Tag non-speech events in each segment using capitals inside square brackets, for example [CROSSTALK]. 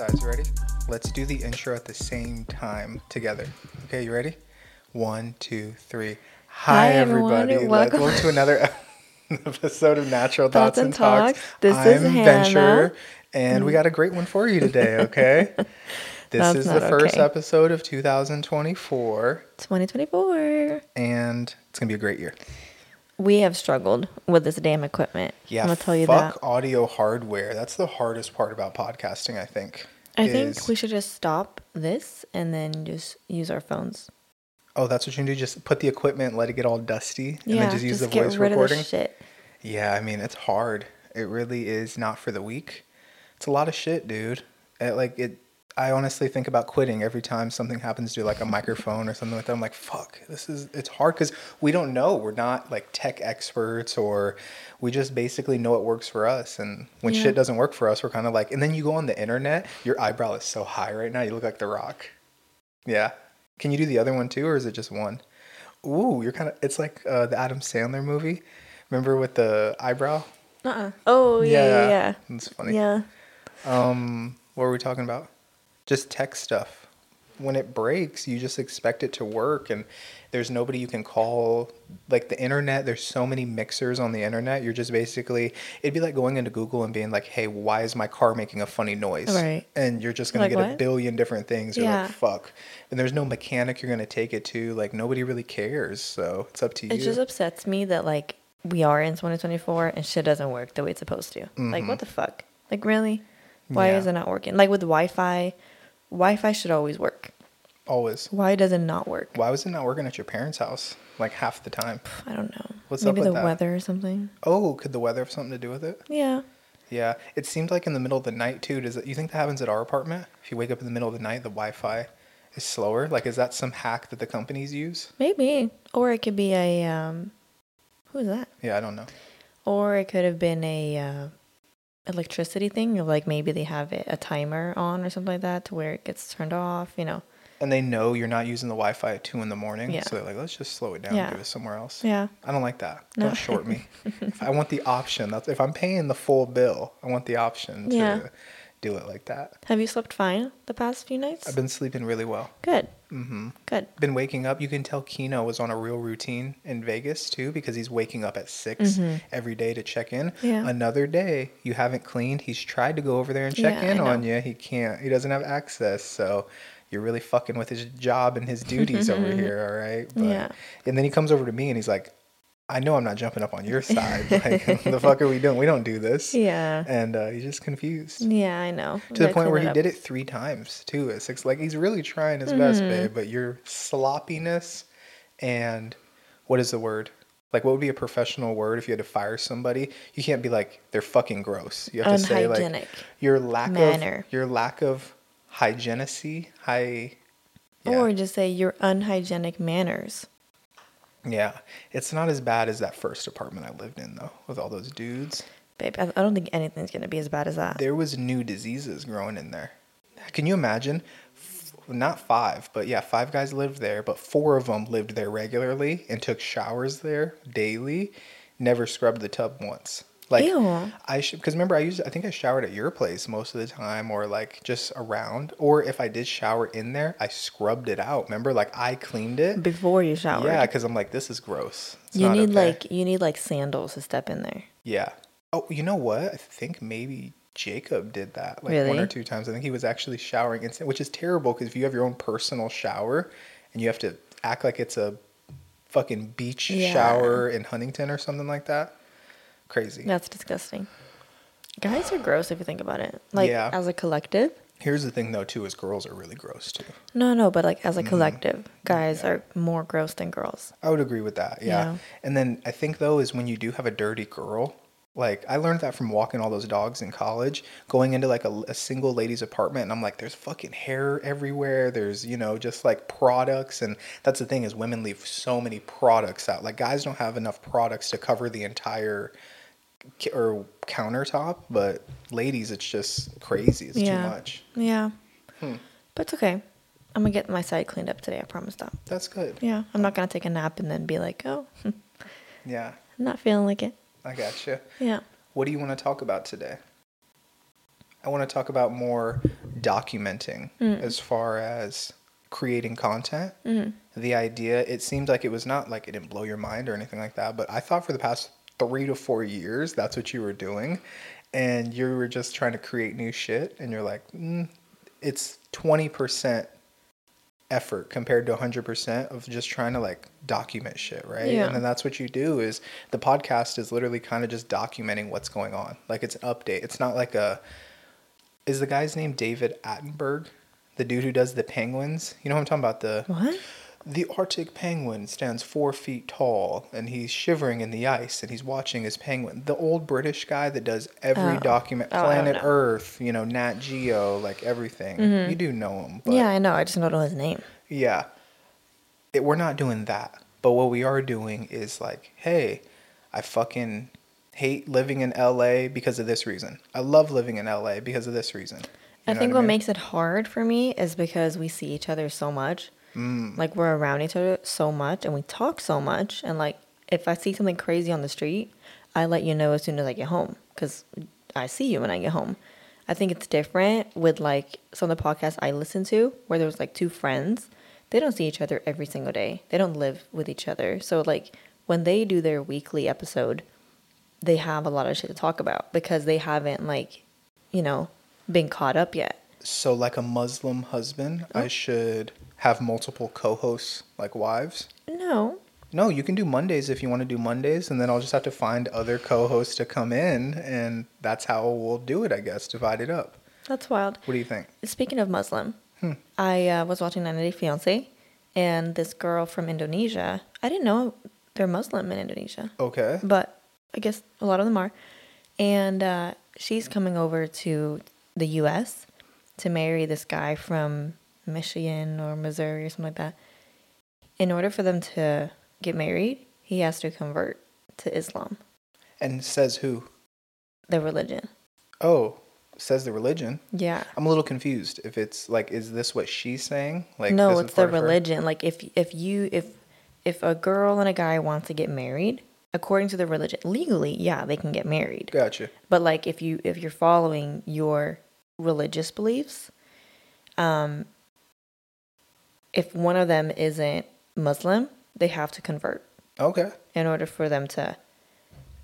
exercise. You ready? Let's do the intro at the same time together. Okay, you ready? One, two, three. Hi, everyone, everybody. welcome- Welcome to another [LAUGHS] episode of Natural Thoughts, Thoughts and Talks. Talks. This I'm is Venture, Hanna. and we got a great one for you today. [LAUGHS] Okay. This That's is the first okay. episode of 2024, 2024. and it's gonna be a great year. We have struggled with this damn equipment. Yeah, I'm gonna tell you fuck that. audio hardware. That's the hardest part about podcasting, I think. I think we should just stop this and then just use our phones. Oh, that's what you do. Just put the equipment, let it get all dusty, and yeah, then just use the get voice rid recording. of the shit. Yeah, I mean it's hard. It really is not for the weak. It's a lot of shit, dude. It, like it. I honestly think about quitting every time something happens to like a microphone or something like that. I'm like, fuck, this is. It's hard because we don't know. We're not like tech experts, or we just basically know what works for us. And when Yeah. shit doesn't work for us, we're kind of like. And then you go on the internet. Your eyebrow is so high right now. You look like The Rock. Yeah. Can you do the other one too, or is it just one? Ooh, you're kind of. It's like uh, the Adam Sandler movie. Remember with the eyebrow? Uh-uh. Oh yeah, yeah, yeah. It's funny. Yeah. Um, what were we talking about? Just tech stuff. When it breaks, you just expect it to work, and there's nobody you can call. Like the internet, there's so many mixers on the internet. You're just basically, it'd be like going into Google and being like, "Hey, why is my car making a funny noise?" Right. And you're just gonna Like get a billion different things. You're Yeah. like, "Fuck," and there's no mechanic you're gonna take it to. Like nobody really cares, so it's up to you. It just upsets me that like we are in 2024 and shit doesn't work the way it's supposed to. Like what the fuck? Like really? Why Mm-hmm. Yeah. is it not working? Like with Wi-Fi, Wi-Fi should always work. Always. Why does it not work? Why was it not working at your parents' house like half the time? I don't know. What's up Maybe with the that? weather or something. Oh, could the weather have something to do with it? Yeah. Yeah, it seemed like in the middle of the night too. Does it? You think that happens at our apartment? If you wake up in the middle of the night, the Wi-Fi is slower. Like, is that some hack that the companies use? Maybe. Or it could be a um who's that? Yeah, I don't know. Or it could have been a uh, electricity thing, or like maybe they have it, a timer on or something like that to where it gets turned off, you know. And they know you're not using the Wi-Fi at two in the morning, Yeah. so they're like, let's just slow it down, Yeah. and give it somewhere else. Yeah. I don't like that. No. Don't short me. [LAUGHS] I want the option. That's if I'm paying the full bill. I want the option to Yeah. Do it like that. Have you slept fine the past few nights? I've been sleeping really well. Good. Mm-hmm. Good. been waking up. You can tell Kino was on a real routine in Vegas too because he's waking up at 6 every day to check in. Mm-hmm. Yeah. Another day you haven't cleaned. He's tried to go over there and check Yeah, in on you. He can't. He doesn't have access. So you're really fucking with his job and his duties over [LAUGHS] here. All right. Yeah. And then he comes over to me and he's like, "I know I'm not jumping up on your [LAUGHS] side. Like, [LAUGHS] the fuck are we doing? We don't do this." Yeah. And uh, he's just confused Yeah, I know. to the point where he did it three times too at six. Like he's really trying his best, Mm-hmm. babe. But your sloppiness and what is the word? Like what would be a professional word if you had to fire somebody? You can't be like they're fucking gross. You have to say like your lack manner. of your lack of hygienicy. High. Yeah. Or just say your unhygienic manners. Yeah, it's not as bad as that first apartment I lived in though, with all those dudes. Babe, I don't think anything's going to be as bad as that. there was new diseases growing in there. Can you imagine? Not five, but yeah, five guys lived there, but four of them lived there regularly and took showers there daily. Never scrubbed the tub once. Like Ew. I should because remember I used I think I showered at your place most of the time or like just around or if I did shower in there I scrubbed it out. Remember like I cleaned it. Before you showered. Yeah, because I'm like this is gross. It's you need okay. like you need like sandals to step in there. Yeah. Oh, you know what? I think maybe Jacob did that like one or two times. I think he was actually showering instant, which is terrible because if you have your own personal shower and you have to act like it's a fucking beach Yeah. shower in Huntington or something like that, crazy. That's disgusting. Guys are gross if you think about it. Like Yeah. as a collective. Here's the thing though too is girls are really gross too. No, no, but like as a collective, guys Mm-hmm. Yeah. are more gross than girls. I would agree with that. Yeah. Yeah. And then I think though is when you do have a dirty girl, like I learned that from walking all those dogs in college, going into like a, a single lady's apartment, and I'm like, there's fucking hair everywhere. There's you know just like products, and that's the thing is women leave so many products out. Like guys don't have enough products to cover the entire or countertop, but ladies, it's just crazy. It's Yeah. too much. Yeah. Hmm. But it's okay. I'm gonna get my side cleaned up today, I promise that. That's good. Yeah. I'm not gonna take a nap and then be like, oh, [LAUGHS] yeah. I'm not feeling like it. I got you. Yeah. What do you want to talk about today? I want to talk about more documenting as far as creating content. The idea, it seemed like it was not like it didn't blow your mind or anything like that, but I thought for the past three to four years, that's what you were doing. And you were just trying to create new shit. And you're like, mm, it's 20% effort compared to 100% of just trying to like document shit, right? Yeah. And then that's what you do is the podcast is literally kind of just documenting what's going on. Like it's an update. It's not like a is the guy's name David Attenberg? The dude who does the penguins? You know what I'm talking about? The What? The Arctic penguin stands four feet tall and he's shivering in the ice and he's watching his penguin. The old British guy that does every Oh. document, Oh, Planet. Earth, you know, Nat Geo, like everything. Mm-hmm. You do know him. But yeah, I know. I just don't know his name. yeah. It, we're not doing that. But what we are doing is like, hey, I fucking hate living in LA because of this reason. I love living in LA because of this reason. You I think I what mean? makes it hard for me is because we see each other so much. Mm. Like we're around each other so much and we talk so much. And like if I see something crazy on the street, I let you know as soon as I get home because I see you when I get home. I think it's different with like some of the podcasts I listen to where there's like two friends. They don't see each other every single day. They don't live with each other. So like when they do their weekly episode, they have a lot of shit to talk about because they haven't like, you know, been caught up yet. So, like a Muslim husband, Oh. I should have multiple co hosts, like wives? No, No, you can do Mondays if you want to do Mondays, and then I'll just have to find other co hosts to come in, and that's how we'll do it, I guess, divide it up. that's wild. What do you think? Speaking of Muslim, I uh, was watching 90 Day Fiance, and this girl from Indonesia. I didn't know they're Muslim in Indonesia, Okay. but I guess a lot of them are. And uh, she's coming over to the U.S. to marry this guy from Michigan or Missouri or something like that. In order for them to get married, he has to convert to Islam, And says who? The religion. Oh, says the religion. Yeah. I'm a little confused. If it's like, is this what she's saying? Like, no, it's the part of her- religion. Like if if you if if a girl and a guy want to get married, according to the religion, legally, yeah, they can get married. Gotcha. But like if you if you're following your religious beliefs, um if one of them isn't Muslim, they have to convert Okay. in order for them to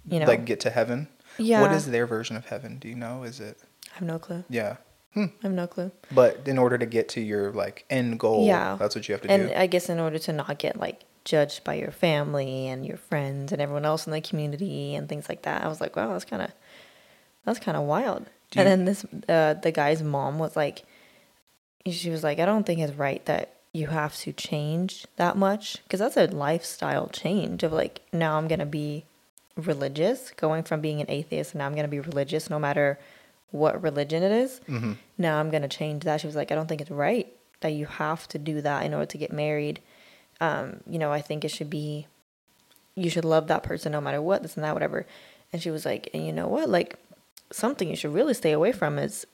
you know like get to heaven. Yeah. What is their version of heaven? Do you know? Is it? I have no clue. Yeah. I have no clue. But in order to get to your like end goal, Yeah. that's what you have to and do. And I guess in order to not get like judged by your family and your friends and everyone else in the community and things like that, I was like, wow, that's kind of that's kind of wild. Do and then this uh, the guy's mom was like, she was like, I don't think it's right that you have to change that much because that's a lifestyle change of like now I'm gonna be religious, going from being an atheist and now I'm gonna be religious no matter what religion it is hmm now I'm gonna change that. She was like, I don't think it's right that you have to do that in order to get married. Um, you know, I think it should be you should love that person no matter what, this and that, whatever. And she was like, and you know what? Like something you should really stay away from is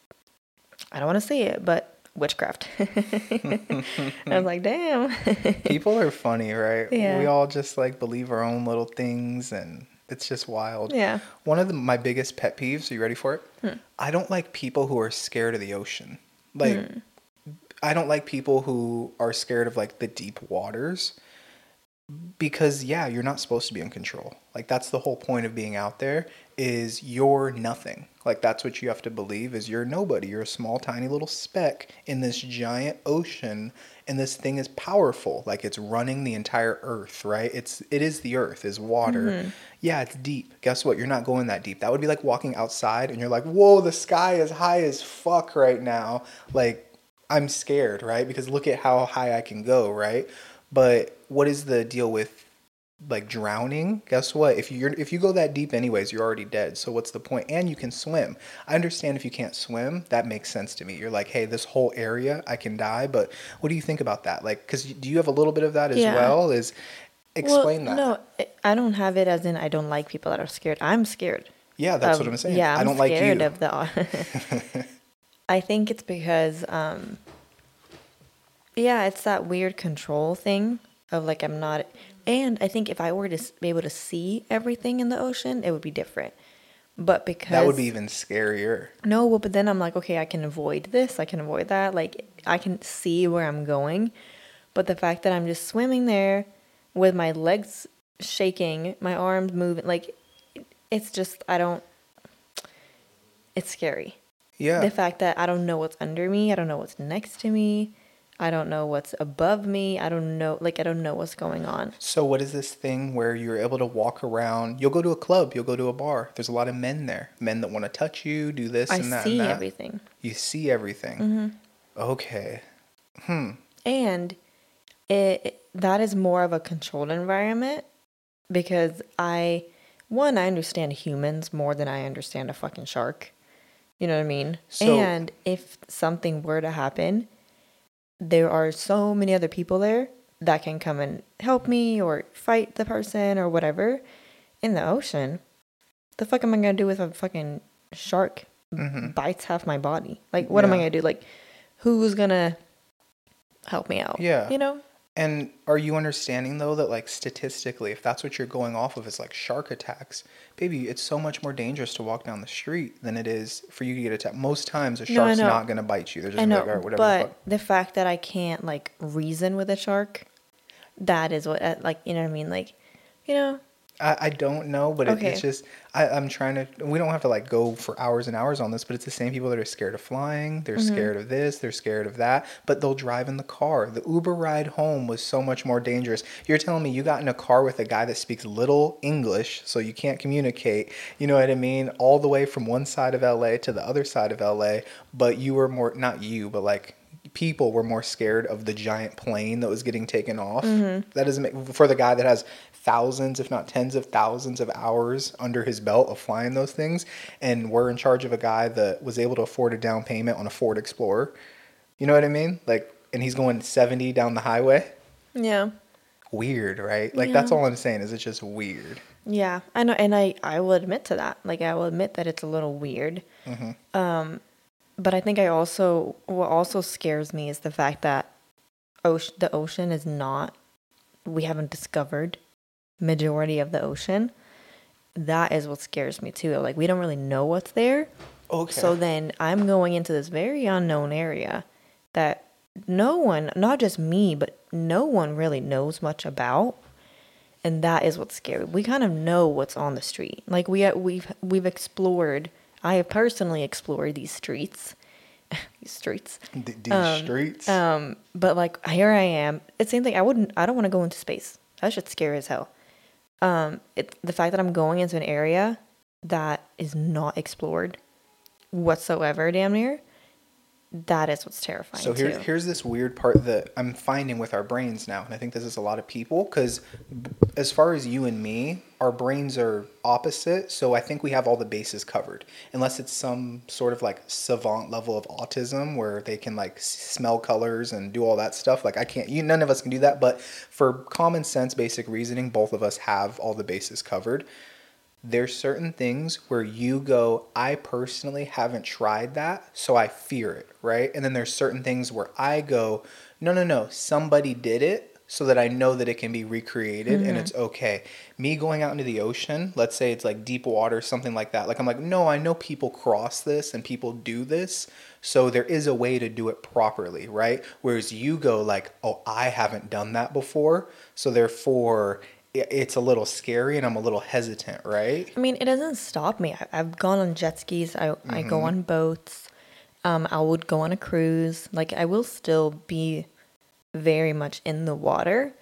I don't want to say it, but witchcraft. [LAUGHS] [LAUGHS] I was like, damn. [LAUGHS] People are funny, right? Yeah. We all just like believe our own little things and it's just wild. yeah. One of the, my biggest pet peeves, are you ready for it? Hmm. I don't like people who are scared of the ocean. Like, I don't like people who are scared of like the deep waters because yeah, you're not supposed to be in control. Like that's the whole point of being out there is you're nothing. Like that's what you have to believe is you're nobody. You're a small tiny little speck in this giant ocean and this thing is powerful. Like it's running the entire earth, right? It's it is the earth, is water. Mm-hmm. Yeah, it's deep. Guess what? You're not going that deep. That would be like walking outside and you're like, "Whoa, the sky is high as fuck right now." Like I'm scared, right? Because look at how high I can go, right? But what is the deal with like drowning? Guess what? If you're if you go that deep anyways, you're already dead. So what's the point? And you can swim. I understand if you can't swim, that makes sense to me. You're like, "Hey, this whole area, I can die." But what do you think about that? Like cuz do you have a little bit of that as Yeah. well? Is explain well, that. No, I- don't have it as in I don't like people that are scared. I'm scared. Yeah, that's of- what I'm saying. Yeah, I'm I don't like you. scared of the. [LAUGHS] I think it's because, um, yeah, it's that weird control thing of like I'm not, and I think if I were to be able to see everything in the ocean, it would be different. But because That would be even scarier. no, well, but then I'm like, okay, I can avoid this, I can avoid that. Like I can see where I'm going. But the fact that I'm just swimming there with my legs shaking, my arms moving, like it's just I don't it's scary. Yeah. The fact that I don't know what's under me, I don't know what's next to me, I don't know what's above me, I don't know like I don't know what's going on. So what is this thing where you're able to walk around? You'll go to a club, you'll go to a bar. There's a lot of men there, men that want to touch you, do this I and that. see and that. everything. You see everything. Mm-hmm. Okay. And it that is more of a controlled environment because I one I understand humans more than I understand a fucking shark. You know what I mean? So- and if something were to happen, there are so many other people there that can come and help me or fight the person or whatever. In the ocean, the fuck am I gonna do with a fucking shark bites half my body? Like, what am I Mm-hmm. Gonna do? Like, who's gonna help me out? Yeah. you know. And are you understanding though that like statistically, if that's what you're going off of is like shark attacks, baby, it's so much more dangerous to walk down the street than it is for you to get attacked. Most times a shark's know. not gonna bite you. They're just I gonna know, like, all right, whatever. but fuck." the fact that I can't like reason with a shark, that is what uh, like you know what I mean. Like, you know, I, I don't know, but it, it's just I, I'm trying to. We don't have to like go for hours and hours on this, but it's the same people that are scared of flying. They're Mm-hmm. scared of this. They're scared of that. But they'll drive in the car. The Uber ride home was so much more dangerous. You're telling me you got in a car with a guy that speaks little English, so you can't communicate. You know what I mean? All the way from one side of LA to the other side of LA, but you were more not you, but like people were more scared of the giant plane that was getting taken off. Mm-hmm. That doesn't make for the guy that has thousands, if not tens of thousands of hours under his belt of flying those things. And we're in charge of a guy that was able to afford a down payment on a Ford Explorer. You know what I mean? Like, and he's going 70 down the highway. yeah, Weird, right? Like, that's all I'm saying is it's just weird. yeah. I know, and I I will admit to that. Like, I will admit that it's a little weird. Um, but I think I also what also scares me is the fact that ocean the ocean is not we haven't discovered majority of the ocean. That is what scares me too. Like we don't really know what's there. Okay. So then I'm going into this very unknown area that no one, not just me, but no one really knows much about. And that is what's scary. We kind of know what's on the street. Like we we've we've explored. I have personally explored these streets, [LAUGHS] these streets. D- these streets. Um, but like here I am. It's the same thing. I wouldn't. I don't want to go into space. That shit's scary as hell. Um, it the fact that I'm going into an area that is not explored whatsoever, damn near. That is what's terrifying. So here, too. here's this weird part that I'm finding with our brains now, and I think this is a lot of people because, as far as you and me, our brains are opposite. So I think we have all the bases covered, unless it's some sort of like savant level of autism where they can like smell colors and do all that stuff. Like I can't, you none of us can do that. But for common sense, basic reasoning, both of us have all the bases covered there's certain things where you go i personally haven't tried that so i fear it right? And then there's certain things where i go no no no somebody did it so that i know that it can be recreated and mm-hmm. it's okay. Me going out into the ocean let's say it's like deep water something like that like i'm like no i know people cross this and people do this so there is a way to do it properly right? Whereas you go like oh i haven't done that before so therefore it's a little scary and I'm a little hesitant, right? I mean, it doesn't stop me. I, I've gone on jet skis. I I Mm-hmm. go on boats. Um, I would go on a cruise. Like I will still be very much in the water,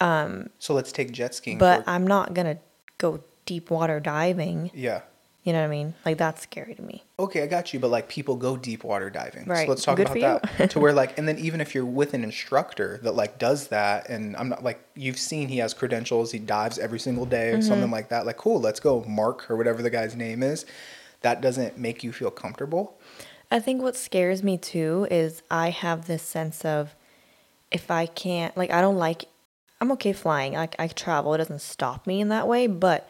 Um, So let's take jet skiing. but for, I'm not gonna go deep water diving. yeah. You know what I mean? Like that's scary to me. Okay, I got you, but like people go deep water diving. Right. So let's talk Good about that. to [LAUGHS] where like and then even if you're with an instructor that like does that and I'm not like you've seen he has credentials, he dives every single day or Mm-hmm. something like that. Like cool, let's go, Mark or whatever the guy's name is. That doesn't make you feel comfortable. I think what scares me too is I have this sense of if I can't like I don't like I'm okay flying. Like I travel, it doesn't stop me in that way, but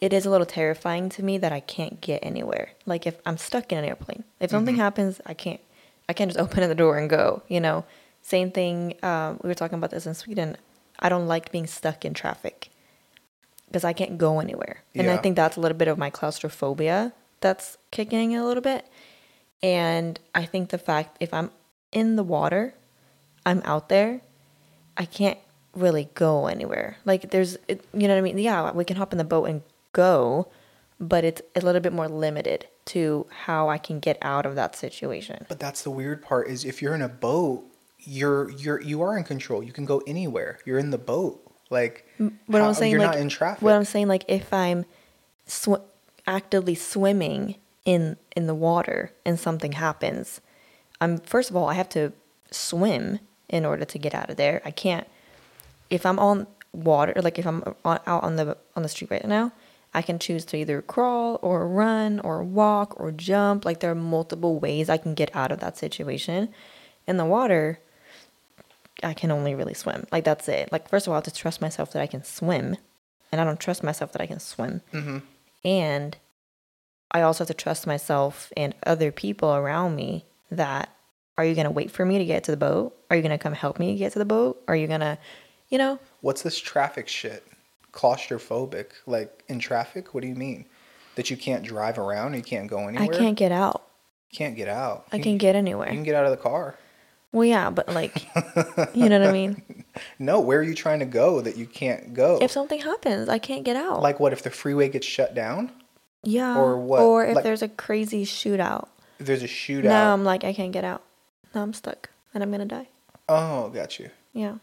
it is a little terrifying to me that I can't get anywhere. Like if I'm stuck in an airplane. If something happens, I can't I can't just [LAUGHS] open the door and go, you know. Same thing um, we were talking about this in Sweden. I don't like being stuck in traffic. because I can't go anywhere. And I think that's a little bit of my claustrophobia that's kicking in a little bit. And I think the fact if I'm in the water, I'm out there, I can't really go anywhere. Like there's, it, you know what I mean? Yeah, we can hop in the boat and go, but it's a little bit more limited to how I can get out of that situation. But that's the weird part is if you're in a boat, you're you're you are in control. You can go anywhere. You're in the boat. Like But how- I'm saying you're like not in traffic. what I'm saying like if I'm sw- actively swimming in in the water and something happens, I'm first of all I have to swim in order to get out of there. I can't if I'm on water like if I'm on, out on the on the street right now, I can choose to either crawl or run or walk or jump. Like there are multiple ways I can get out of that situation. In the water, I can only really swim. Like that's it. Like first of all, I have to trust myself that I can swim, and I don't trust myself that I can swim. Mhm. And I also have to trust myself and other people around me that are you gonna wait for me to get to the boat? Are you gonna come help me get to the boat? Are you gonna, you know? What's this traffic shit? Claustrophobic. Like in traffic? What do you mean? That you can't drive around? You can't go anywhere? I can't get out. Can't get out. I You- can get anywhere. You can get out of the car. Well, yeah, but like, you know what I mean? [LAUGHS] No, where are you trying to go that you can't go? If something happens, I can't get out. like what if the freeway gets shut down? yeah, or what? Or if Like- there's a crazy shootout. If there's a shootout. Now I'm like, I can't get out. Now I'm stuck, and I'm gonna die. Oh, got you. Yeah.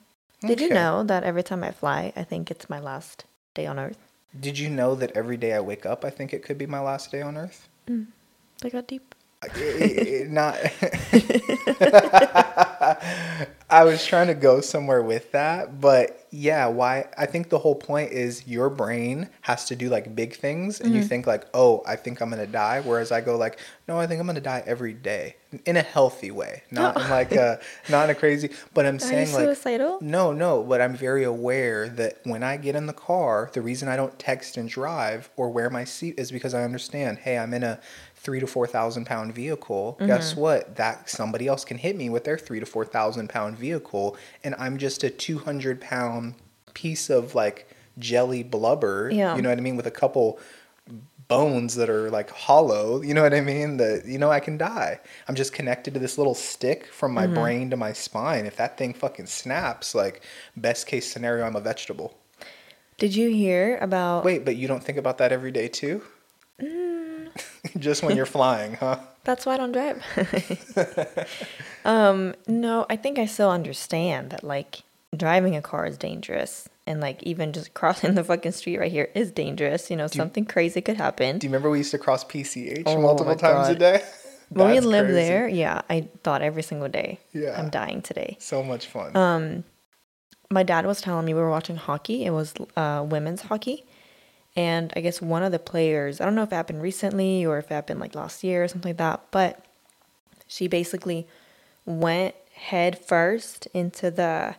Did you know that every time I fly, I think it's my last day on Earth? Did you know that every day I wake up, I think it could be my last day on Earth? Mm. They got deep. I- I- I- not. [LAUGHS] [LAUGHS] [LAUGHS] I was trying to go somewhere with that, but yeah, why? I think the whole point is your brain has to do like big things, and you Mm-hmm. think like, oh, I think I'm gonna die, whereas I go like, no, I think I'm gonna die every day in a healthy way, not in like [LAUGHS] a not in a crazy. But I'm Are you saying like, suicidal? no, no, but I'm very aware that when I get in the car, the reason I don't text and drive or wear my seat is because I understand, hey, I'm in a three to four thousand pound vehicle. Guess mm-hmm. what? That somebody else can hit me with their three to four thousand pound vehicle, and I'm just a two hundred pound piece of like jelly blubber. Yeah. You know what I mean? With a couple bones that are like hollow. You know what I mean? That you know I can die. I'm just connected to this little stick from my mm-hmm. brain to my spine. If that thing fucking snaps, like best case scenario, I'm a vegetable. Did you hear about? Wait, but you don't think about that every day too? Mm, [LAUGHS] just when you're flying, huh? That's why I don't drive. [LAUGHS] um, no, I think I still understand that like driving a car is dangerous, and like even just crossing the fucking street right here is dangerous. You know, something crazy could happen. Do you remember we used to cross PCH Oh multiple times a day? [LAUGHS] when we lived crazy. there, yeah, I thought every single day, Yeah. I'm dying today. So much fun. Um, my dad was telling me we were watching hockey. It was uh, women's hockey. And I guess one of the players, I don't know if it happened recently or if it happened like last year or something like that, but she basically went head first into the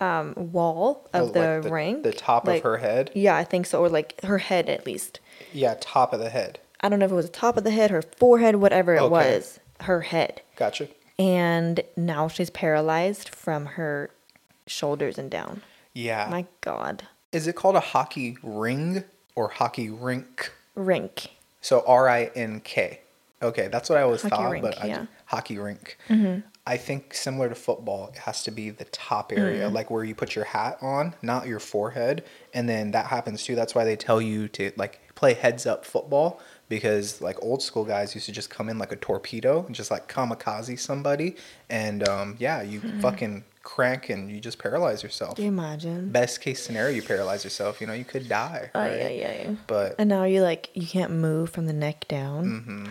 um, wall of Oh, the, like the, rink. the top Like, of her head. Yeah, I think so. Or like her head at least. Yeah, top of the head. I don't know if it was the top of the head, her forehead, whatever it Okay. was, her head. Gotcha. And now she's paralyzed from her shoulders and down. Yeah. My God. Is it called a hockey ring or hockey rink? Rink. So R I N K. Okay, that's what I always Hockey thought, rink, but I, yeah. hockey rink. Mm-hmm. I think similar to football, it has to be the top area, Mm. like where you put your hat on, not your forehead. And then that happens too. That's why they tell you to like play heads up football because like old school guys used to just come in like a torpedo and just like kamikaze somebody. And um, yeah, you fucking crank and you just paralyze yourself. Do you imagine? Best case scenario, you paralyze yourself. You know, you could die. Oh, right? yeah, yeah, yeah. But And now you like, you can't move from the neck down.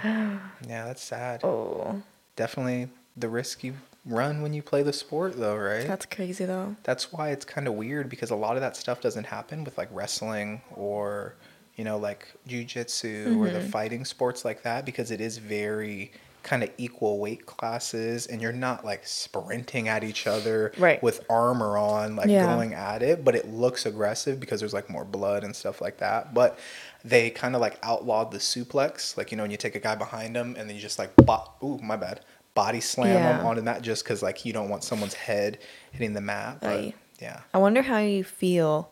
Mm-hmm. [GASPS] yeah, that's sad. Oh, Definitely the risk you run when you play the sport, though, right? that's crazy though. That's why it's kind of weird because a lot of that stuff doesn't happen with like wrestling or, you know, like jujitsu or the Mm-hmm. fighting sports like that because it is very kind of equal weight classes and you're not like sprinting at each other Right. with armor on, like Yeah. going at it, but it looks aggressive because there's like more blood and stuff like that. But they kind of like outlawed the suplex, like, you know, when you take a guy behind him and then you just like, bo- ooh, my bad, body slam Yeah. him onto that just because like you don't want someone's head hitting the mat. But Aye. yeah. I wonder how you feel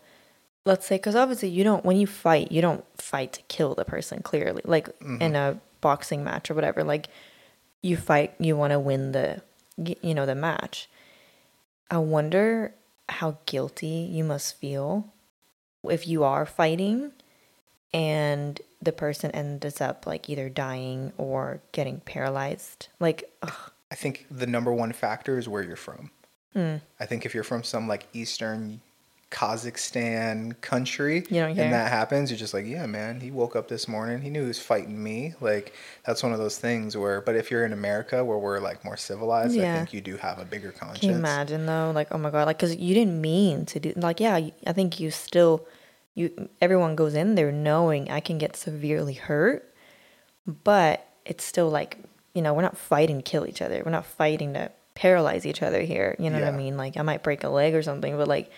let's say because obviously you don't when you fight you don't fight to kill the person clearly like Mm-hmm. in a boxing match or whatever like you fight you want to win the you know the match i wonder how guilty you must feel if you are fighting and the person ends up like either dying or getting paralyzed like ugh, I think the number one factor is where you're from. Hmm. I think if you're from some like Eastern Kazakhstan country You don't care? and that happens, you're just like, yeah, man, he woke up this morning. He knew he was fighting me. Like, that's one of those things where, but if you're in America where we're like more civilized, I think you do have a bigger conscience. Can you imagine though? Like, oh my god, like, cause you didn't mean to do. Like, yeah, I think you still, you everyone goes in there knowing I can get severely hurt, but it's still like, you know, we're not fighting to kill each other. We're not fighting to paralyze each other here. You know what I mean? Like, I might break a leg or something, but like,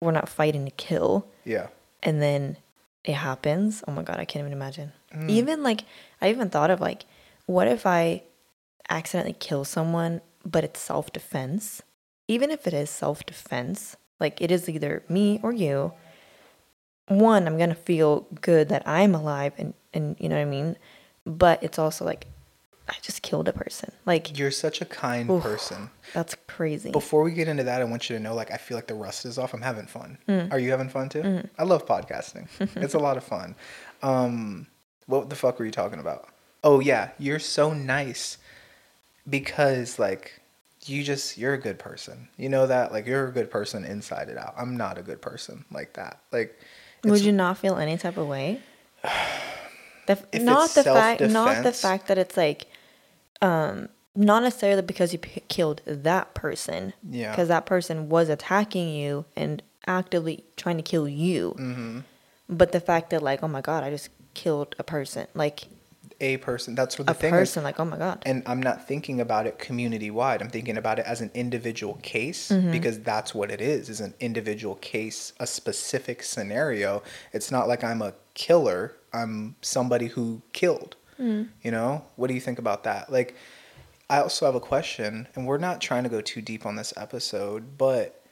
we're not fighting to kill. Yeah. And then it happens. Oh my god, I can't even imagine. Mm. Even like, I even thought of like, what if I accidentally kill someone, but it's self defense? Even if it is self defense, like it is either me or you. One, I'm gonna feel good that I'm alive, and and you know what I mean. But it's also like, I just killed a person. Like You're such a kind Oof. person. that's crazy. Before we get into that, I want you to know, like, I feel like the rust is off. I'm having fun. Mm. Are you having fun too? Mm-hmm. I love podcasting. [LAUGHS] it's a lot of fun. Um, what the fuck were you talking about? Oh yeah, you're so nice because like you just you're a good person. You know that like you're a good person inside and out. I'm not a good person like that. Like Would you not feel any type of way? [SIGHS] The, not the fact, not the fact that it's like, um, not necessarily because you p- killed that person, Yeah. because that person was attacking you and actively trying to kill you, Mm-hmm. but the fact that like, oh my god, I just killed a person, like a person. That's what the a thing is. person, like oh my god, and I'm not thinking about it community wide. I'm thinking about it as an individual case Mm-hmm. because that's what it is. Is an individual case, a specific scenario. It's not like I'm a killer. I'm somebody who killed. Mm. You know? What do you think about that? Like I also have a question and we're not trying to go too deep on this episode, but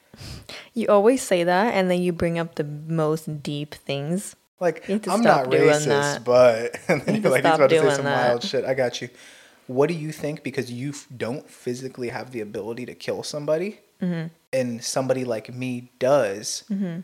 you always say that, and then you bring up the most deep things. like You have to I'm not racist, that. but and [LAUGHS] then You you're like he's about to say some that. wild shit. I got you. What do you think? Because you f- don't physically have the ability to kill somebody, Mm-hmm. and somebody like me does. w-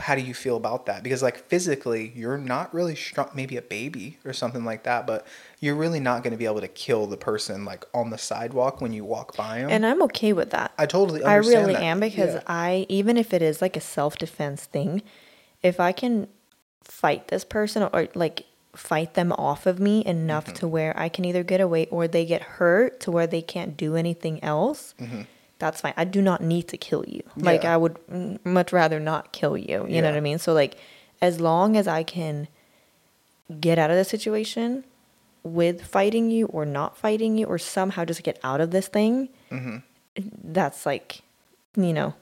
How do you feel about that? Because like physically, you're not really strong. Maybe a baby or something like that, but you're really not going to be able to kill the person like on the sidewalk when you walk by them. And I'm okay with that. I totally understand. I really that. am because Yeah. I even if it is like a self defense thing, if I can fight this person or like fight them off of me enough Mm-hmm. to where I can either get away or they get hurt to where they can't do anything else, that's fine. I do not need to kill you. Like Mm-hmm. I would much rather not kill you. You know what I mean? So like as long as I can get out of the situation with fighting you or not fighting you or somehow just get out of this thing, Mm-hmm. that's like, you know,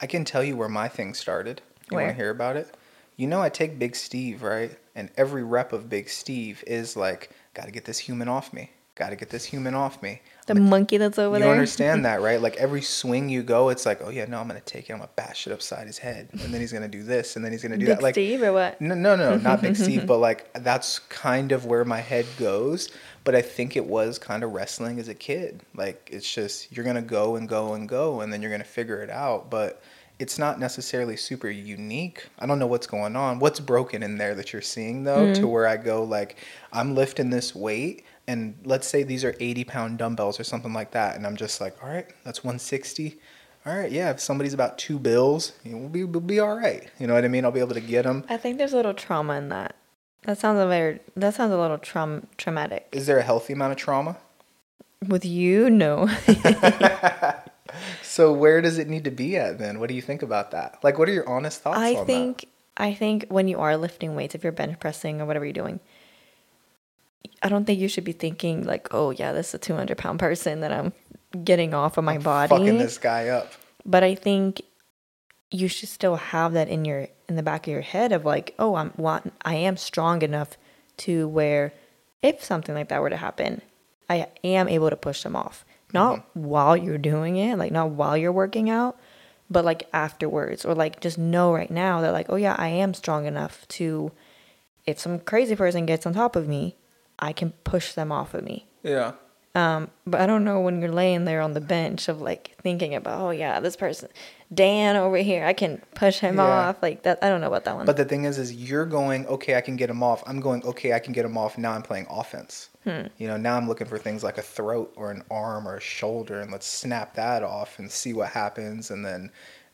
I can tell you where my thing started. You want to hear about it? You know, I take Big Steve, right? And every rep of Big Steve is like, got to get this human off me. Got to get this human off me. The monkey that's over you there. You understand that, right? Like [LAUGHS] every swing you go, it's like, oh yeah, no, I'm gonna take it. I'm gonna bash it upside his head, and then he's gonna do this, and then he's gonna do Big that. Like Steve or what? no, no, no, not Big Steve, [LAUGHS] but like that's kind of where my head goes. But I think it was kind of wrestling as a kid. Like it's just you're gonna go and go and go, and then you're gonna figure it out. But it's not necessarily super unique. I don't know what's going on. What's broken in there that you're seeing though, to mm. where I go like I'm lifting this weight. And let's say these are 80 pound dumbbells or something like that. And I'm just like, all right, that's 160 all right, yeah, if somebody's about two bills, you know, we'll be we'll be all right. You know what I mean? I'll be able to get them. I think there's a little trauma in that. That sounds a very that sounds a little traum traumatic. Is there a healthy amount of trauma? With you, no. [LAUGHS] [LAUGHS] So where does it need to be at then? What do you think about that? Like, what are your honest thoughts I on think I think when you are lifting weights, if you're bench pressing or whatever you're doing, I don't think you should be thinking like, oh yeah, this is a 200 pound person that I'm getting off of my that? body. Fucking this guy up. but I think you should still have that in your in the back of your head of like, oh, I'm want I am strong enough to where if something like that were to happen, I am able to push them off. Not while you're doing it, like not while you're working out, but like afterwards or like just know right now that like oh yeah i am strong enough to if some crazy person gets on top of me i can push them off of me Yeah. um but i don't know when you're laying there on the bench of like thinking about oh yeah this person dan over here i can push him Yeah. off like that i don't know about that one But the thing is, is you're going, okay, I can get him off. I'm going, okay, I can get him off. Now I'm playing offense. You know, now I'm looking for things like a throat or an arm or a shoulder, and let's snap that off and see what happens. And then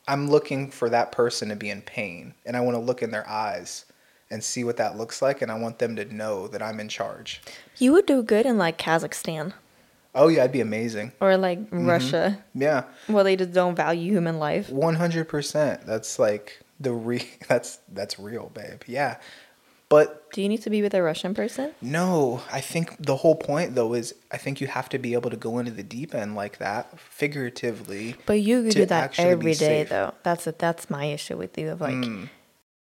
I'm looking for that person to be in pain, and I want to look in their eyes and see what that looks like, and I want them to know that I'm in charge. you would do good in like kazakhstan Oh yeah, I'd be amazing. or like Mm-hmm. russia Yeah, where they just don't value human life one hundred percent. That's like the re. [LAUGHS] That's that's real, babe. Yeah, but do you need to be with a russian person No, I think the whole point though is I think you have to be able to go into the deep end like that, figuratively. But you do that every day, safe. though. That's a, that's my issue with you. Of like, Mm.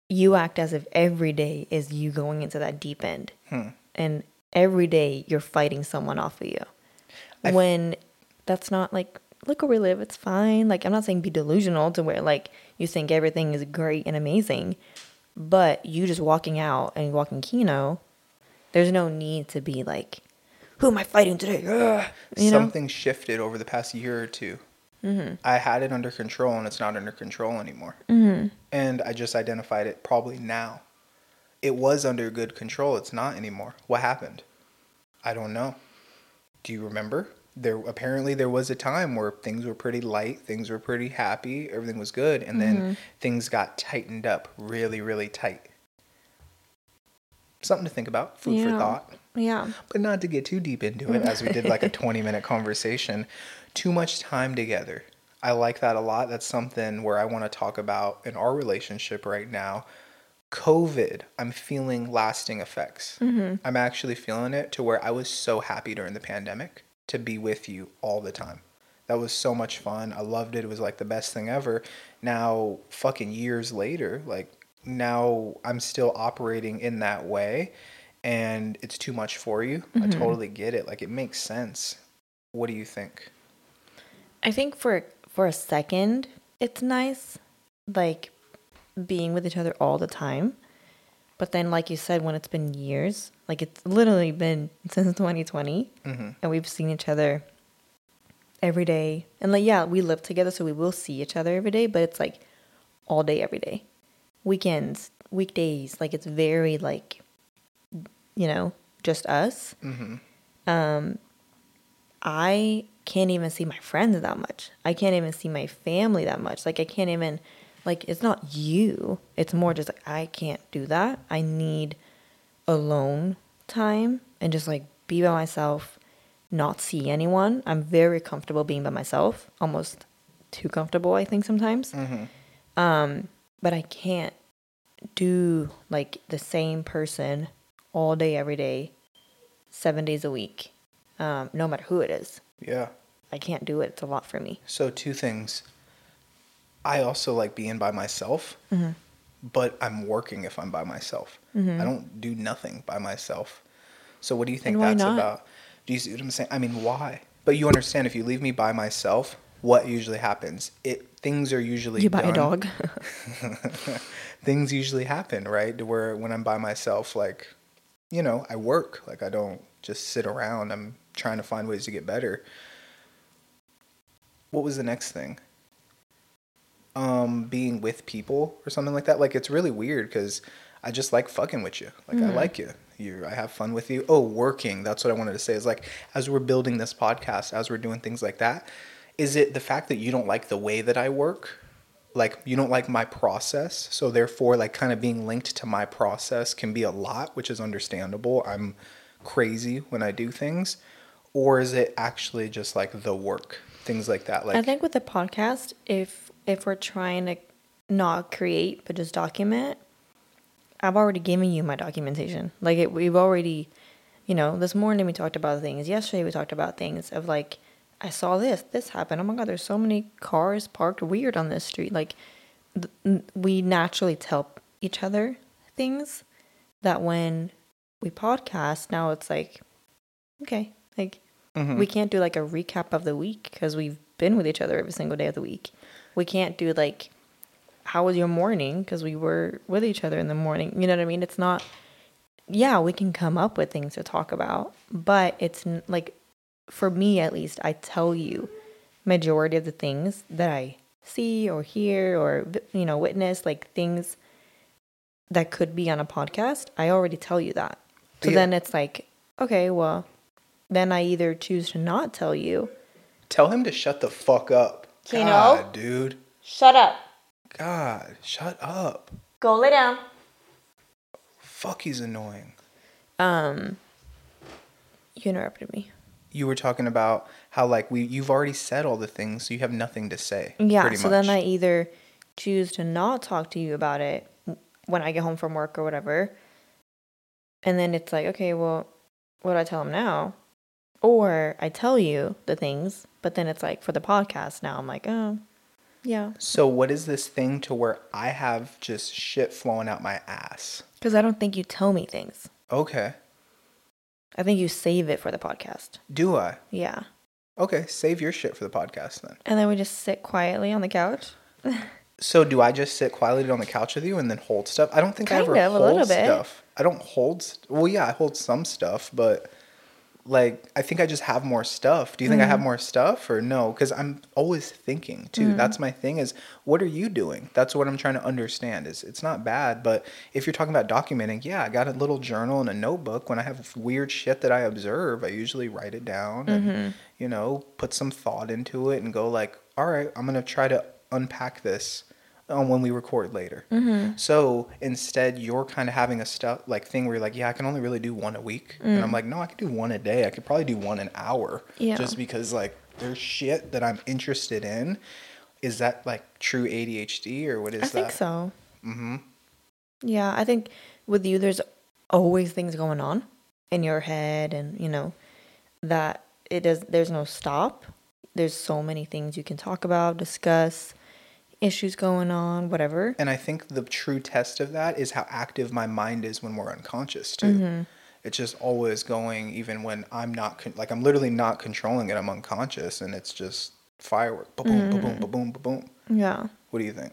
you act as if every day is you going into that deep end, Hmm. and every day you're fighting someone off of you. I f- when that's not like, look where we live. It's fine. Like I'm not saying be delusional to where like you think everything is great and amazing, but you just walking out and walking Kino, there's no need to be like, who am I fighting today? Ugh, you know. Something shifted over the past year or 2 Mm-hmm. I had it under control and it's not under control anymore. Mm-hmm. And I just identified it probably now. It was under good control. It's not anymore. What happened? I don't know. Do you remember? There apparently there was a time where things were pretty light, things were pretty happy, everything was good, and then mm-hmm. things got tightened up really, really tight. Something to think about, food for thought. Yeah. but not to get too deep into it as we did like a [LAUGHS] 20 minute conversation too much time together. I like that a lot. That's something where i want to talk about in our relationship right now. Covid i'm feeling lasting effects. Mm-hmm. I'm actually feeling it to where i was so happy during the pandemic to be with you all the time. That was so much fun. I loved it. It was like the best thing ever. Now fucking years later like now i'm still operating in that way and it's too much for you. I mm-hmm. totally get it. Like it makes sense. What do you think? I think for for a second it's nice like being with each other all the time. But then like you said when it's been years, like it's literally been [LAUGHS] since 2020 Mhm. and we've seen each other every day. And like yeah, we live together so we will see each other every day, but it's like all day every day. Weekends, weekdays, like it's very like you know, just us. Um I can't even see my friends that much. I can't even see my family that much. Like I can't even like it's not you. It's more just like I can't do that. I need alone time and just like be by myself, not see anyone. I'm very comfortable being by myself, almost too comfortable I think sometimes. Um but I can't do like the same person all day every day, 7 days a week. Um no matter who it is. yeah I can't do it. It's a lot for me. so two things i also like being by myself Mm-hmm. but i'm working if i'm by myself i don't do nothing by myself so what do you think that's not? about do you see what i'm saying i mean why but you understand if you leave me by myself what usually happens it things are usually You buy a dog. [LAUGHS] things usually happen, right? To where when I'm by myself, like, you know, I work. Like I don't just sit around. I'm trying to find ways to get better. What was the next thing? Um, being with people or something like that. Like it's really weird because I just like fucking with you. Like I like you. You, I have fun with you. Oh, working. That's what I wanted to say. Is like as we're building this podcast, as we're doing things like that, is it the fact that you don't like the way that I work? Like you don't like my process, so therefore, like kind of being linked to my process can be a lot, which is understandable. I'm crazy when I do things, or is it actually just like the work, things like that? Like I think with the podcast, if if we're trying to not create but just document, I've already given you my documentation. Like it, we've already, you know, this morning we talked about things. Yesterday we talked about things of like, I saw this, this happened. Oh my god, there's so many cars parked weird on this street. Like, th- we naturally tell each other things that when we podcast now it's like, okay, like Mm-hmm. we can't do like a recap of the week because we've been with each other every single day of the week. We can't do like, how was your morning? Because we were with each other in the morning. You know what I mean? It's not, yeah, we can come up with things to talk about, but it's like, for me at least, I tell you majority of the things that I see or hear or, you know, witness, like things that could be on a podcast. I already tell you that. So Yeah. then it's like, okay, well, then I either choose to not tell you. Tell him to shut the fuck up. Kano? God, dude. Shut up. God, shut up. Go lay down. Fuck, he's annoying. Um, you interrupted me. You were talking about how like we you've already said all the things, so you have nothing to say. Yeah. So then. I either choose to not talk to you about it when I get home from work or whatever, and then it's like, okay, well, what do I tell him now? Or I tell you the things, but then it's like for the podcast now, I'm like, oh, yeah, So what is this thing to where I have just shit flowing out my ass? because I don't think you tell me things. Okay. I think you save it for the podcast. Do I? Yeah. Okay, save your shit for the podcast then. And then we just sit quietly on the couch. [LAUGHS] So do I just sit quietly on the couch with you and then hold stuff? I don't think I ever of, a hold little bit. stuff. I don't hold. St- well, yeah, I hold some stuff, but like I think I just have more stuff. Do you think I Mm-hmm. have more stuff or no? Because I'm always thinking too. That's my thing. Is what are you doing? That's what I'm trying to understand. Is it's not bad, but if you're talking about documenting, yeah, I got a little journal and a notebook. When I have weird shit that I observe, I usually write it down Mm-hmm. and you know put some thought into it and go like, all right, I'm gonna try to unpack this on when we record later. Mm-hmm. So instead, you're kind of having a stuff like thing where you're like, yeah, I can only really do one a week, and I'm like, no, I could do one a day. I could probably do one an hour, Mm. Yeah. just because like there's shit that I'm interested in. Is that like true ADHD or what is I that? I think so. Mm-hmm. Yeah, I think with you, there's always things going on in your head, and you know that it does. There's no stop. There's so many things you can talk about, discuss, issues going on, whatever. And I think the true test of that is how active my mind is when we're unconscious too. Mm-hmm. It's just always going, even when I'm not con- like I'm literally not controlling it. I'm unconscious, and it's just firework, boom, boom, boom, Mm-hmm. boom, boom, boom, boom. Yeah, What do you think?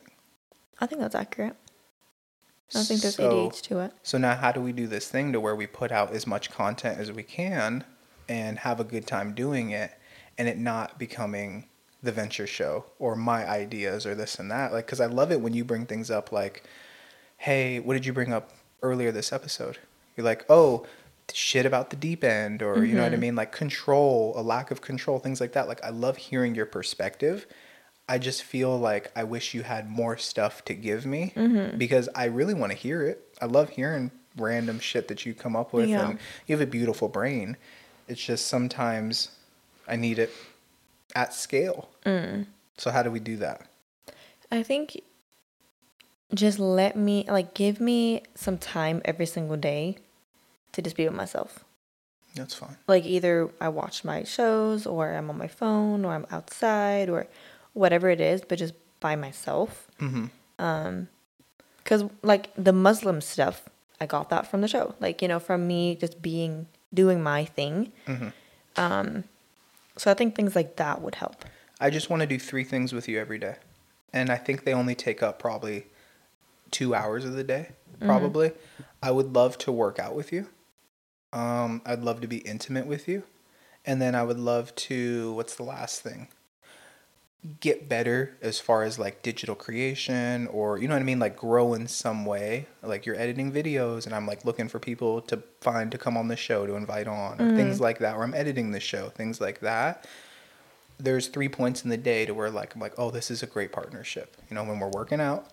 I think that's accurate. I think there's So- ADHD to it. So now, how do we do this thing to where we put out as much content as we can and have a good time doing it, and it not becoming the venture show or my ideas or this and that? Like, because I love it when you bring things up like, "Hey, what did you bring up earlier this episode?" You're like, "Oh." Shit about the deep end, or you know what I mm-hmm. mean, like control, a lack of control, things like that. Like, I love hearing your perspective. I just feel like I wish you had more stuff to give me mm-hmm. because I really want to hear it. I love hearing random shit that you come up with, Yeah. and you have a beautiful brain. It's just sometimes I need it at scale. So, how do we do that? I think just let me like give me some time every single day to just be with myself. That's fine. like either I watch my shows or I'm on my phone or I'm outside or whatever it is, but just by myself. hmm Because like the Muslim stuff, I got that from the show. Like you know, from me just being doing my thing. Mhm. Um, so I think things like that would help. I just want to do three things with you every day. And I think they only take up probably two hours of the day, probably. I would love to work out with you. Um, I'd love to be intimate with you. And then I would love to, what's the last thing? Get better as far as like digital creation or, you know what I mean? Like grow in some way. Like you're editing videos and I'm like looking for people to find to come on the show to invite on or things mm. like that. Or I'm editing the show, things like that there's three points in the day to where like I'm like, oh, this is a great partnership. You know, when we're working out,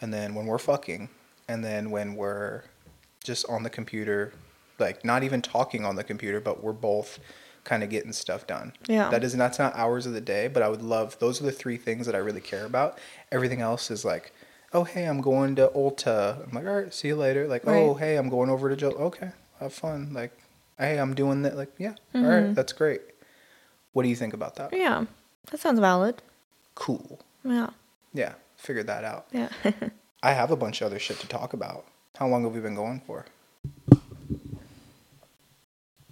and then when we're fucking, and then when we're just on the computer, like not even talking on the computer, but we're both kind of getting stuff done. Yeah. That is that's not hours of the day, but I would love those are the three things that I really care about. Everything else is like, oh hey, I'm going to Ulta. I'm like, all right, see you later. Like, oh hey, I'm going over to Joe. Okay, have fun. Like, hey, I'm doing that. Like, yeah, all right, mm-hmm. that's great. What do you think about that? Yeah, that sounds valid. Cool. Yeah, Yeah, figured that out. yeah. [LAUGHS] I have a bunch of other shit to talk about. How long have we been going for?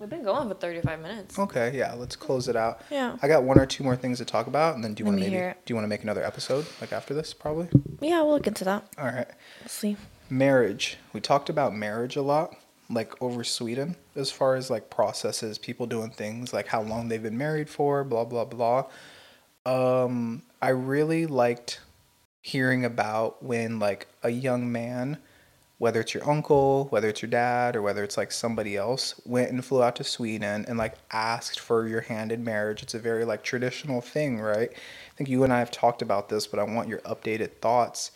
We've been going for 35 minutes. Okay, yeah, let's close it out. Yeah. I got one or two more things to talk about, and then do you want to maybe do you want to make another episode like after this, probably? Yeah, we'll look into that. All right. We'll see. Marriage. We talked about marriage a lot, like over Sweden, as far as like processes, people doing things, like how long they've been married for, blah blah blah. Um, I really liked hearing about when like a young man, whether it's your uncle, whether it's your dad, or whether it's like somebody else, went and flew out to Sweden and like asked for your hand in marriage. It's a very like traditional thing, right? I think you and I have talked about this, but I want your updated thoughts.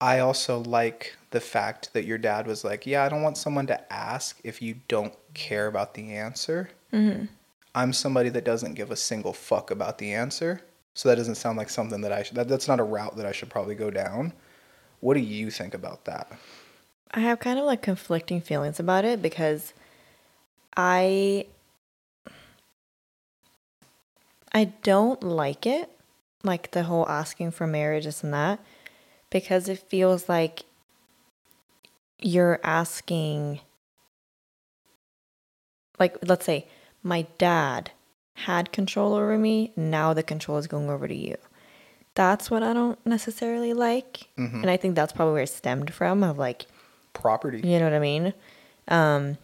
I also like the fact that your dad was like, Yeah, I don't want someone to ask if you don't care about the answer. Mm-hmm. I'm somebody that doesn't give a single fuck about the answer. So that doesn't sound like something that I should, that, that's not a route that I should probably go down. What do you think about that? I have kind of like conflicting feelings about it because I I don't like it, like the whole asking for marriage this and that, because it feels like you're asking like let's say my dad had control over me, now the control is going over to you. That's what I don't necessarily like. Mm-hmm. And I think that's probably where it stemmed from of like Property. you know what I mean? Um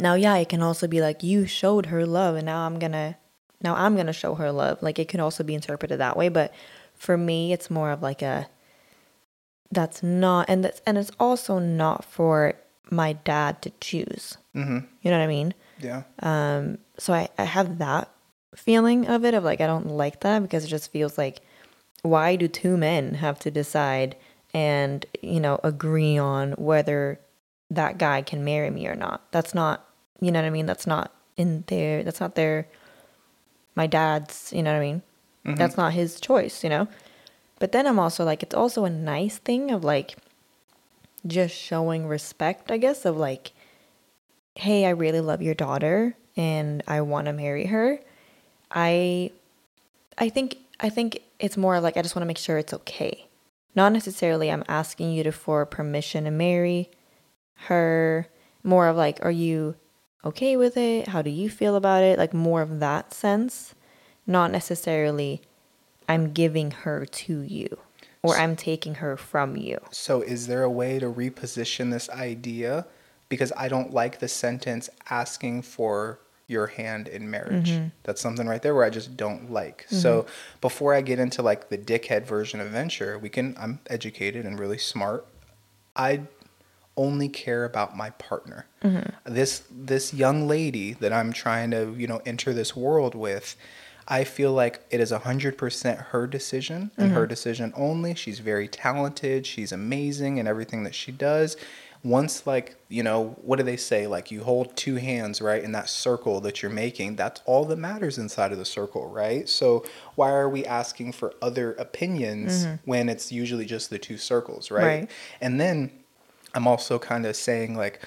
now yeah, it can also be like you showed her love and now I'm going to now I'm going to show her love. Like it can also be interpreted that way, but for me it's more of like a that's not and that's and it's also not for my dad to choose. Mm-hmm. You know what I mean? Yeah. Um so I I have that feeling of it of like I don't like that because it just feels like why do two men have to decide and you know agree on whether that guy can marry me or not. That's not you know what i mean? That's not in their that's not their my dad's you know what i mean? Mm-hmm. That's not his choice you know? But then i'm also like it's also a nice thing of like just showing respect i guess of like hey i really love your daughter and i want to marry her. I I think I think it's more like I just want to make sure it's okay. Not necessarily I'm asking you to for permission to marry her. More of like, are you okay with it? How do you feel about it? Like more of that sense. Not necessarily I'm giving her to you or I'm taking her from you. So, is there a way to reposition this idea? Because I don't like the sentence asking for your hand in marriage. Mm-hmm. That's something right there where I just don't like. So, mm-hmm. before I get into like the dickhead version of venture, we can, I'm educated and really smart. I only care about my partner. Mm-hmm. This this young lady that I'm trying to, you know, enter this world with, I feel like it is 100% her decision and her decision only. She's very talented, she's amazing in everything that she does. Once like, you know, what do they say? Like you hold two hands, right, in that circle that you're making, that's all that matters inside of the circle, right? So why are we asking for other opinions mm-hmm. when it's usually just the two circles, right? Right. And then I'm also kind of saying like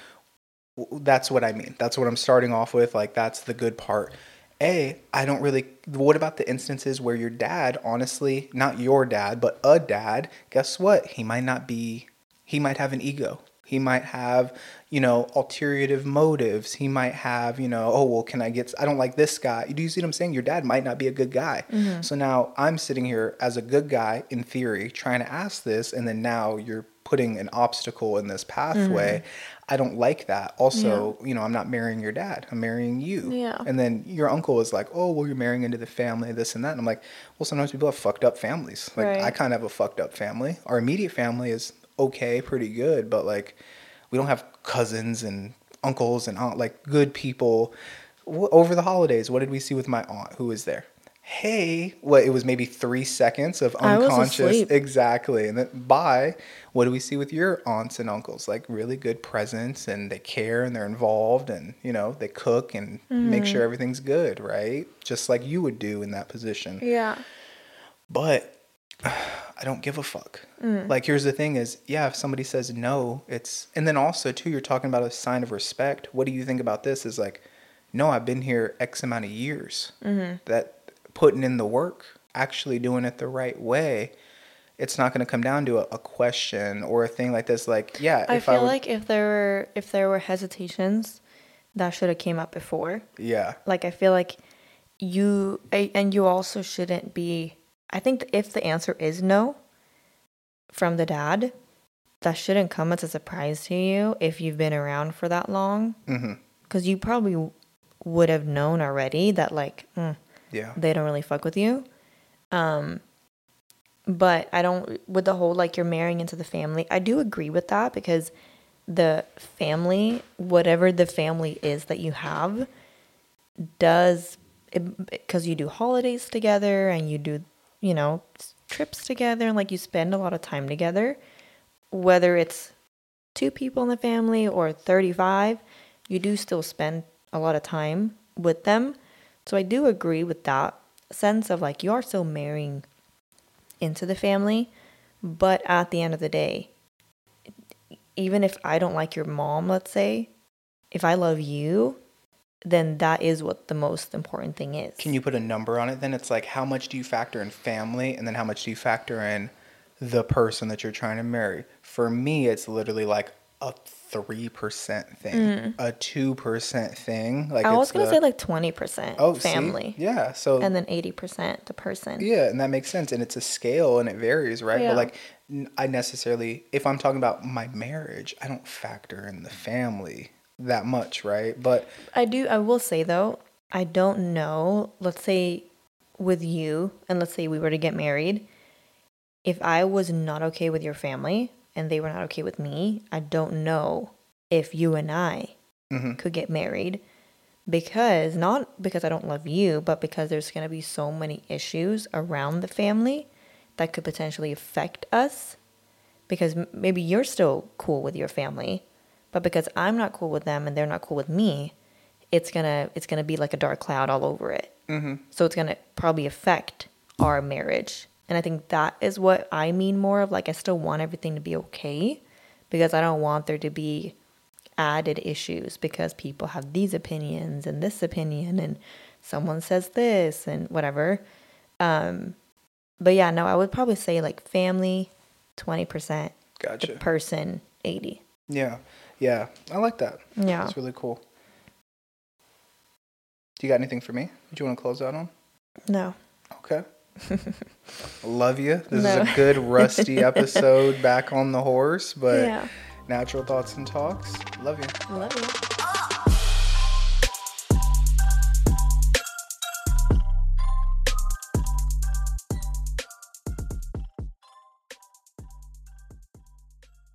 that's what I mean. That's what I'm starting off with. Like that's the good part. A, I don't really. What about the instances where your dad, honestly, not your dad, but a dad, guess what? He might not be. He might have an ego. He might have, you know, ulterior motives. He might have, you know, oh well, can I get? I don't like this guy. Do you see what I'm saying? Your dad might not be a good guy. Mm-hmm. So now I'm sitting here as a good guy in theory, trying to ask this, and then now you're putting an obstacle in this pathway. Mm-hmm. I don't like that. Also, you know, I'm not marrying your dad. I'm marrying you. Yeah. And then your uncle is like, "Oh, well, you're marrying into the family, this and that." And I'm like, "Well, sometimes people have fucked up families. Like Right. I kind of have a fucked up family. Our immediate family is okay, pretty good, but like we don't have cousins and uncles and aunt like good people. Over the holidays, what did we see with my aunt who was there? Hey, what it was maybe three seconds of unconscious. Exactly. And then bye. What do we see with your aunts and uncles? Like really good presents and they care and they're involved and you know, they cook and make Mm-hmm. sure everything's good, right? Just like you would do in that position. Yeah. But [SIGHS] I don't give a fuck. Mm. Like here's the thing is, yeah, if somebody says no, it's and then also too, you're talking about a sign of respect. What do you think about this? Is like, no, I've been here X amount of years. Mm-hmm. That putting in the work, actually doing it the right way. It's not going to come down to a, a question or a thing like this. Like, yeah, I if feel I would, like if there were if there were hesitations, that should have came up before. Yeah. Like I feel like you a- and you also shouldn't be I think if the answer is no from the dad, that shouldn't come as a surprise to you if you've been around for that long Mm-hmm. cuz you probably would have known already that like mm, Yeah. they don't really fuck with you. Um but I don't with the whole like you're marrying into the family. I do agree with that because the family, whatever the family is that you have, does because you do holidays together and you do, you know, trips together and like you spend a lot of time together, whether it's two people in the family or 35, you do still spend a lot of time with them. So I do agree with that sense of like you are still marrying into the family, but at the end of the day, even if I don't like your mom, let's say, if I love you, then that is what the most important thing is. Can you put a number on it then? It's like how much do you factor in family and then how much do you factor in the person that you're trying to marry? For me, it's literally like a 3% thing, a 2% thing. Like Mm. I was gonna say like twenty percent oh, see? family, Yeah. So and then eighty percent the person. Yeah, and that makes sense. And it's a scale and it varies, right? Yeah. But like, I necessarily, if I'm talking about my marriage, I don't factor in the family that much, right? But I do. I will say though, I don't know. Let's say with you, and let's say we were to get married. If I was not okay with your family and they were not okay with me, I don't know if you and I Mhm. could get married because not because I don't love you, but because there's going to be so many issues around the family that could potentially affect us. Because maybe you're still cool with your family, but because I'm not cool with them and they're not cool with me, it's gonna it's gonna be like a dark cloud all over it. mm-hmm. So it's gonna probably affect our marriage. And I think that is what I mean more of like I still want everything to be okay because I don't want there to be added issues because people have these opinions and this opinion and someone says this and whatever. Um but yeah, no, I would probably say like family 20%, the gotcha. person 80. Yeah, yeah, I like that. Yeah. That's really cool. Do you got anything for me? Did you want to close out on? No. Okay. [LAUGHS] Love you. This No. is a good rusty [LAUGHS] episode back on the horse, but yeah. natural thoughts and talks. Love you. Love you.